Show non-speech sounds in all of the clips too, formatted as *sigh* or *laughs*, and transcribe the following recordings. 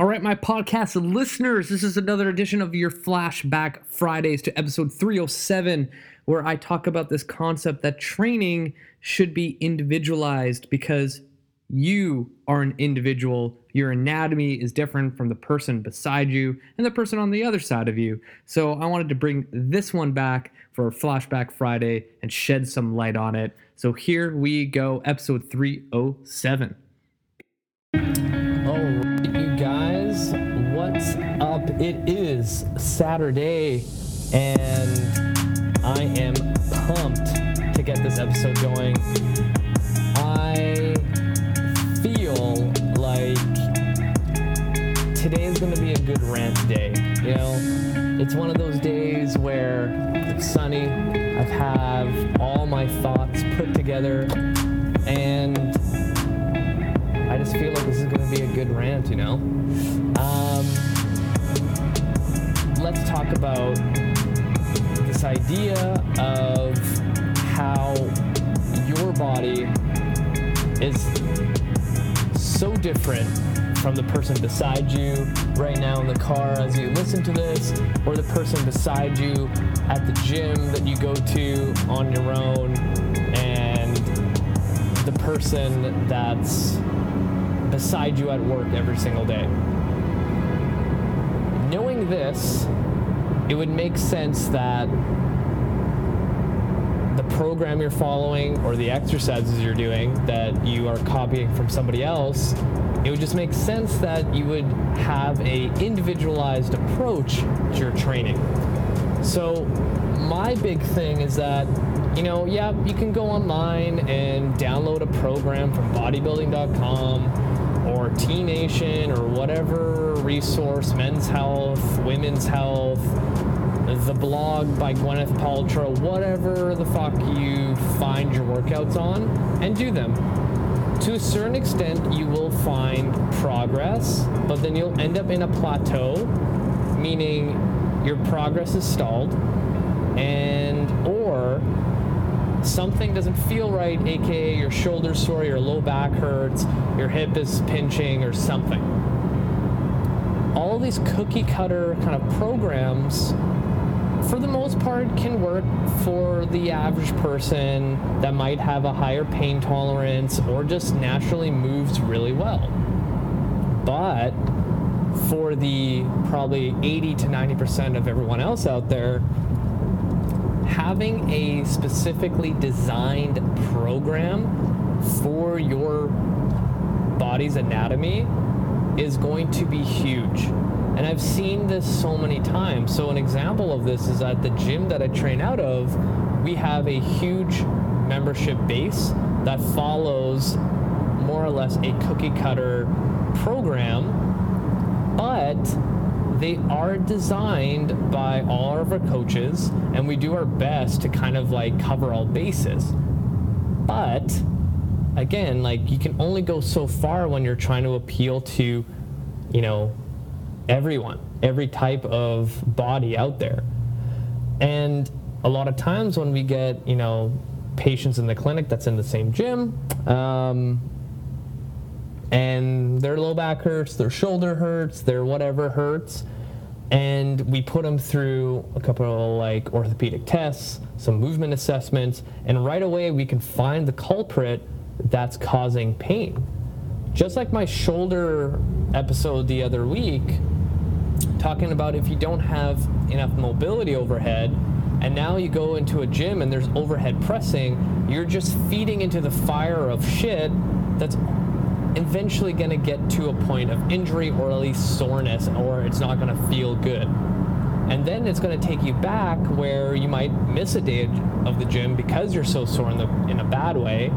All right, my podcast listeners, this is another edition of your Flashback Fridays to episode 307, where I talk about this concept that training should be individualized because you are an individual. Your anatomy is different from the person beside you and the person on the other side of you. So I wanted to bring this one back for Flashback Friday and shed some light on it. So here we go, episode 307. Up? It is Saturday, and I am pumped to get this episode going. I feel like today is going to be a good rant day. You know, it's one of those days where it's sunny. I've have all my thoughts put together, and I just feel like this is going to be a good rant. You know, um, let's talk about this idea of how your body is so different from the person beside you right now in the car as you listen to this, or the person beside you at the gym that you go to on your own, and the person that's beside you at work every single day. Knowing this, it would make sense that the program you're following or the exercises you're doing that you are copying from somebody else, it would just make sense that you would have a individualized approach to your training. So my big thing is that you know, yeah, you can go online and download a program from bodybuilding.com or T Nation or whatever resource, men's health, women's health, the blog by Gwyneth Paltrow, whatever the fuck you find your workouts on, and do them. To a certain extent, you will find progress, but then you'll end up in a plateau, meaning your progress is stalled, and something doesn't feel right, aka your shoulder's sore, your low back hurts, your hip is pinching, or something. All these cookie cutter kind of programs for the most part can work for the average person that might have a higher pain tolerance or just naturally moves really well. But for the probably 80 to 90% of everyone else out there, having a specifically designed program for your body's anatomy is going to be huge. And I've seen this so many times. So, an example of this is at the gym that I train out of, we have a huge membership base that follows more or less a cookie cutter program, but they are designed by all of our coaches, and we do our best to kind of like cover all bases. But again, like you can only go so far when you're trying to appeal to, you know, everyone, every type of body out there. And a lot of times when we get, you know, patients in the clinic that's in the same gym, um, and their low back hurts, their shoulder hurts, their whatever hurts, and we put them through a couple of like orthopedic tests, some movement assessments, and right away we can find the culprit that's causing pain. Just like my shoulder episode the other week, talking about if you don't have enough mobility overhead, and now you go into a gym and there's overhead pressing, you're just feeding into the fire of shit that's eventually going to get to a point of injury or at least soreness, or it's not going to feel good. And then it's going to take you back where you might miss a day of the gym because you're so sore in, the, in a bad way.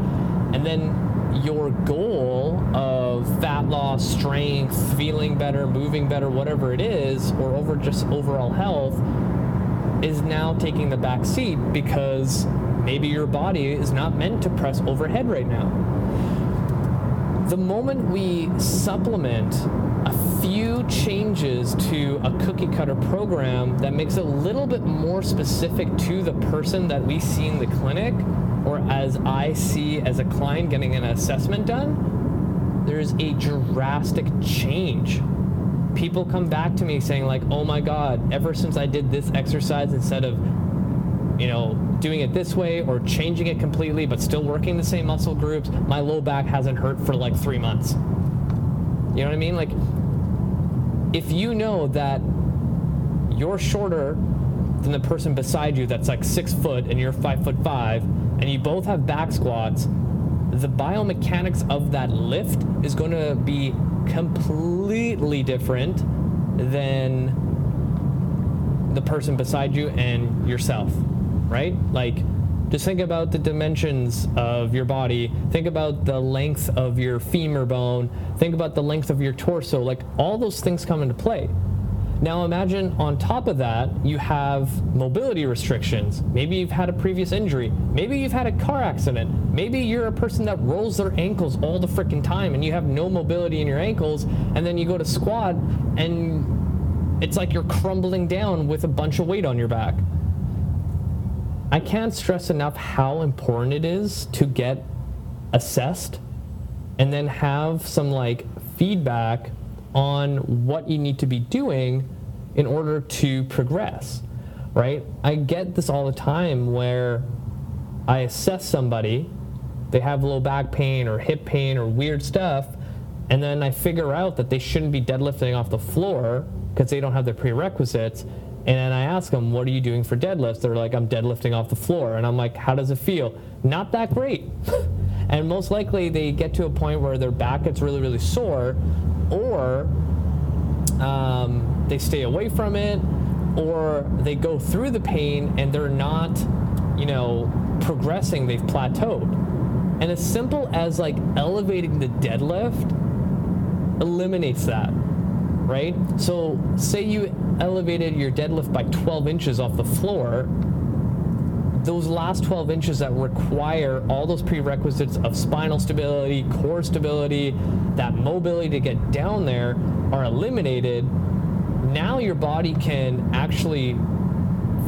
And then your goal of fat loss, strength, feeling better, moving better, whatever it is, or over just overall health, is now taking the back seat because maybe your body is not meant to press overhead right now. The moment we supplement a few changes to a cookie cutter program that makes it a little bit more specific to the person that we see in the clinic, or as I see as a client getting an assessment done, there's a drastic change. people come back to me saying like, "Oh my god, ever since I did this exercise instead of you know, doing it this way or changing it completely but still working the same muscle groups, my low back hasn't hurt for like 3 months." You know what I mean? Like if you know that you're shorter than the person beside you that's like six foot and you're five foot five, and you both have back squats, the biomechanics of that lift is going to be completely different than the person beside you and yourself, right? Like, just think about the dimensions of your body. Think about the length of your femur bone. Think about the length of your torso. Like, all those things come into play. Now imagine on top of that, you have mobility restrictions. Maybe you've had a previous injury. Maybe you've had a car accident. Maybe you're a person that rolls their ankles all the freaking time and you have no mobility in your ankles. And then you go to squat and it's like you're crumbling down with a bunch of weight on your back. I can't stress enough how important it is to get assessed and then have some like feedback on what you need to be doing in order to progress, right? I get this all the time where I assess somebody, they have low back pain or hip pain or weird stuff, and then I figure out that they shouldn't be deadlifting off the floor because they don't have the prerequisites. And then I ask them, What are you doing for deadlifts? They're like, I'm deadlifting off the floor. And I'm like, How does it feel? Not that great. *laughs* and most likely they get to a point where their back gets really, really sore or um, they stay away from it, or they go through the pain and they're not, you know, progressing, they've plateaued. And as simple as like elevating the deadlift eliminates that, right? So, say you elevated your deadlift by 12 inches off the floor, those last 12 inches that require all those prerequisites of spinal stability, core stability, that mobility to get down there are eliminated. Now your body can actually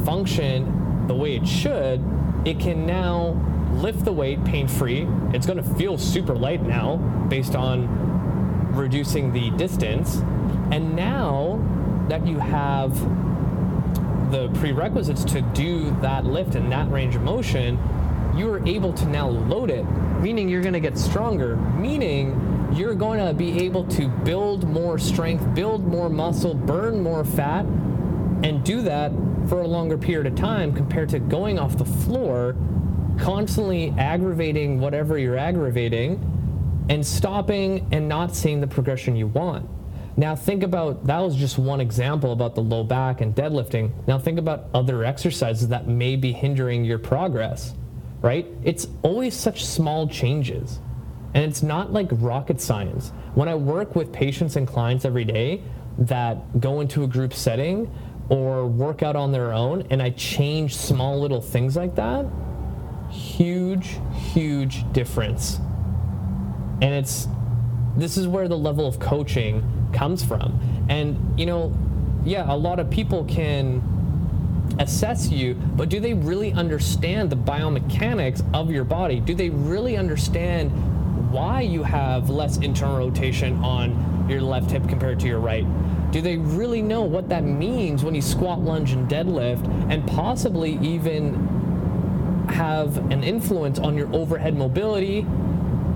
function the way it should. It can now lift the weight pain free. It's going to feel super light now based on reducing the distance. And now that you have the prerequisites to do that lift and that range of motion, you are able to now load it, meaning you're going to get stronger, meaning you're going to be able to build more strength, build more muscle, burn more fat, and do that for a longer period of time compared to going off the floor, constantly aggravating whatever you're aggravating, and stopping and not seeing the progression you want. Now think about that was just one example about the low back and deadlifting. Now think about other exercises that may be hindering your progress, right? It's always such small changes. And it's not like rocket science. When I work with patients and clients every day that go into a group setting or work out on their own and I change small little things like that, huge, huge difference. And it's this is where the level of coaching comes from. And, you know, yeah, a lot of people can assess you, but do they really understand the biomechanics of your body? Do they really understand why you have less internal rotation on your left hip compared to your right? Do they really know what that means when you squat, lunge, and deadlift, and possibly even have an influence on your overhead mobility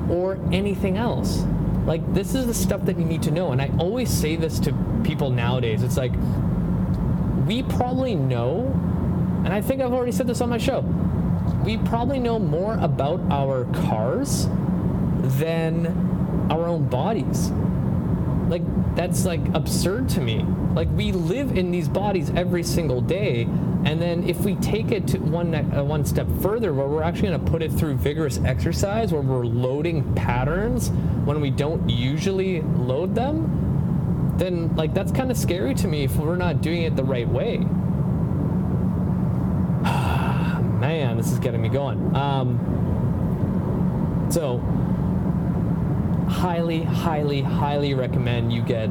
or anything else? Like, this is the stuff that you need to know. And I always say this to people nowadays. It's like, we probably know, and I think I've already said this on my show, we probably know more about our cars than our own bodies. Like, that's like absurd to me. Like, we live in these bodies every single day. And then if we take it to one, uh, one step further, where we're actually going to put it through vigorous exercise, where we're loading patterns when we don't usually load them, then like that's kind of scary to me if we're not doing it the right way. *sighs* Man, this is getting me going. Um, so, highly, highly, highly recommend you get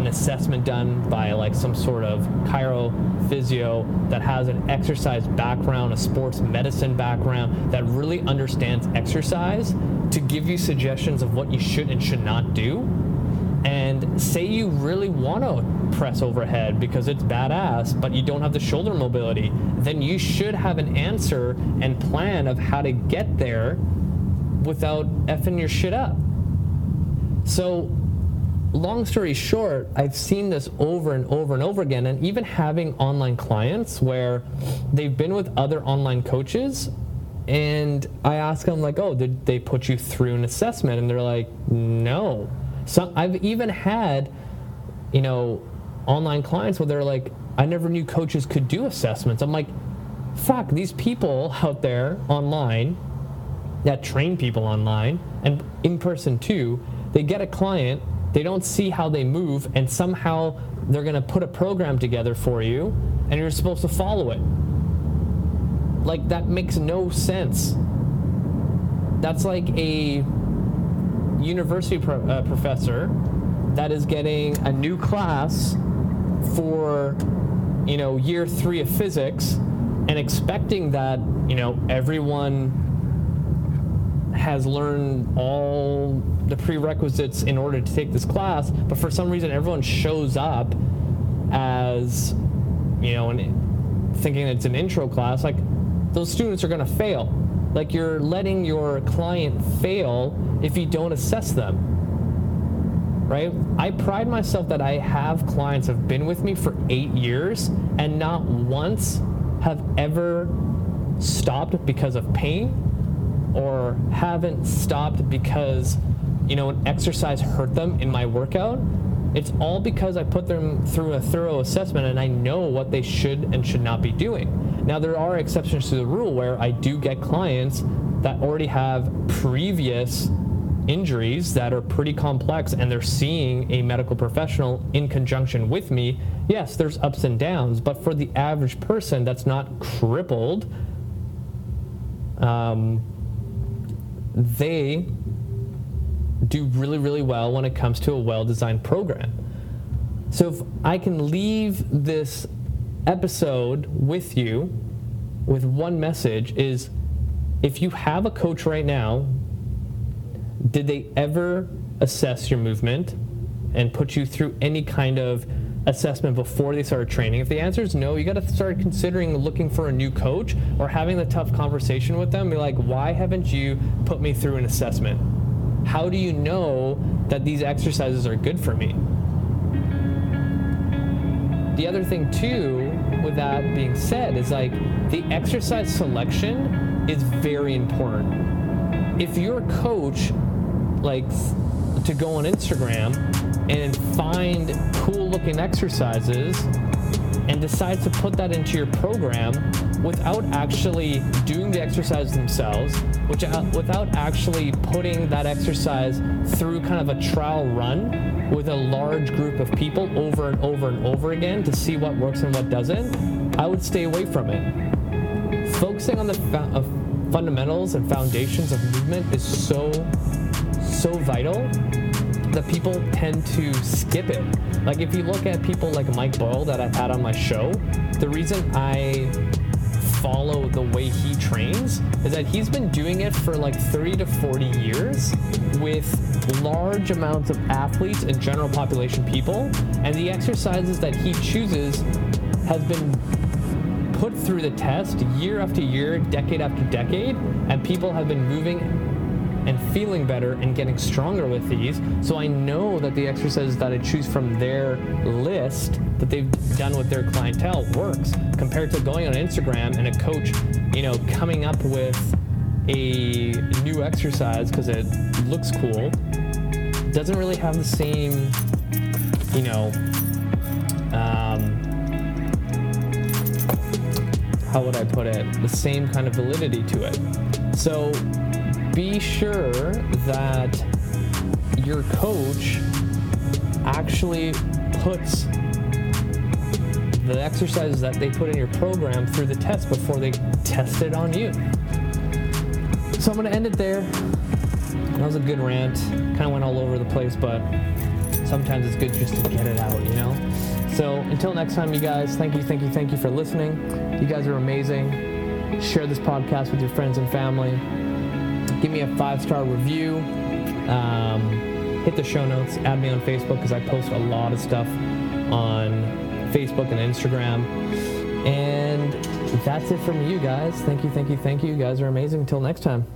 an assessment done by like some sort of chiro physio that has an exercise background, a sports medicine background that really understands exercise to give you suggestions of what you should and should not do and say you really want to press overhead because it's badass, but you don't have the shoulder mobility, then you should have an answer and plan of how to get there without effing your shit up. So, long story short, I've seen this over and over and over again, and even having online clients where they've been with other online coaches. And I ask them, like, oh, did they put you through an assessment? And they're like, no. So I've even had, you know, online clients where they're like, I never knew coaches could do assessments. I'm like, fuck, these people out there online that train people online and in person too, they get a client, they don't see how they move, and somehow they're going to put a program together for you, and you're supposed to follow it. Like, that makes no sense. That's like a university pro- uh, professor that is getting a new class for, you know, year three of physics and expecting that, you know, everyone has learned all the prerequisites in order to take this class, but for some reason everyone shows up as, you know, an, thinking it's an intro class, like those students are going to fail. Like you're letting your client fail if you don't assess them. Right? I pride myself that I have clients have been with me for eight years and not once have ever stopped because of pain or haven't stopped because you know an exercise hurt them in my workout it's all because I put them through a thorough assessment and I know what they should and should not be doing. Now, there are exceptions to the rule where I do get clients that already have previous injuries that are pretty complex and they're seeing a medical professional in conjunction with me. Yes, there's ups and downs, but for the average person that's not crippled, um, they do really, really well when it comes to a well designed program. So if I can leave this episode with you with one message is if you have a coach right now, did they ever assess your movement and put you through any kind of assessment before they started training? If the answer is no, you got to start considering looking for a new coach or having the tough conversation with them. Be like, why haven't you put me through an assessment? How do you know that these exercises are good for me? The other thing, too, with that being said, is like the exercise selection is very important. If your coach likes to go on Instagram and find cool looking exercises and decides to put that into your program without actually doing the exercise themselves, which, uh, without actually putting that exercise through kind of a trial run with a large group of people over and over and over again to see what works and what doesn't, I would stay away from it. Focusing on the fa- uh, fundamentals and foundations of movement is so, so vital that people tend to skip it. Like if you look at people like Mike Boyle that I've had on my show, the reason I follow the way he trains is that he's been doing it for like 30 to 40 years with large amounts of athletes and general population people and the exercises that he chooses has been put through the test year after year decade after decade and people have been moving and feeling better and getting stronger with these. So I know that the exercises that I choose from their list that they've done with their clientele works compared to going on Instagram and a coach, you know, coming up with a new exercise because it looks cool doesn't really have the same, you know, um, how would I put it? The same kind of validity to it. So be sure that your coach actually puts the exercises that they put in your program through the test before they test it on you. So I'm going to end it there. That was a good rant. Kind of went all over the place, but sometimes it's good just to get it out, you know? So until next time, you guys, thank you, thank you, thank you for listening. You guys are amazing. Share this podcast with your friends and family give me a five star review. Um, hit the show notes, add me on Facebook because I post a lot of stuff on Facebook and Instagram. And that's it from you guys. Thank you, thank you, thank you. You guys are amazing. Until next time.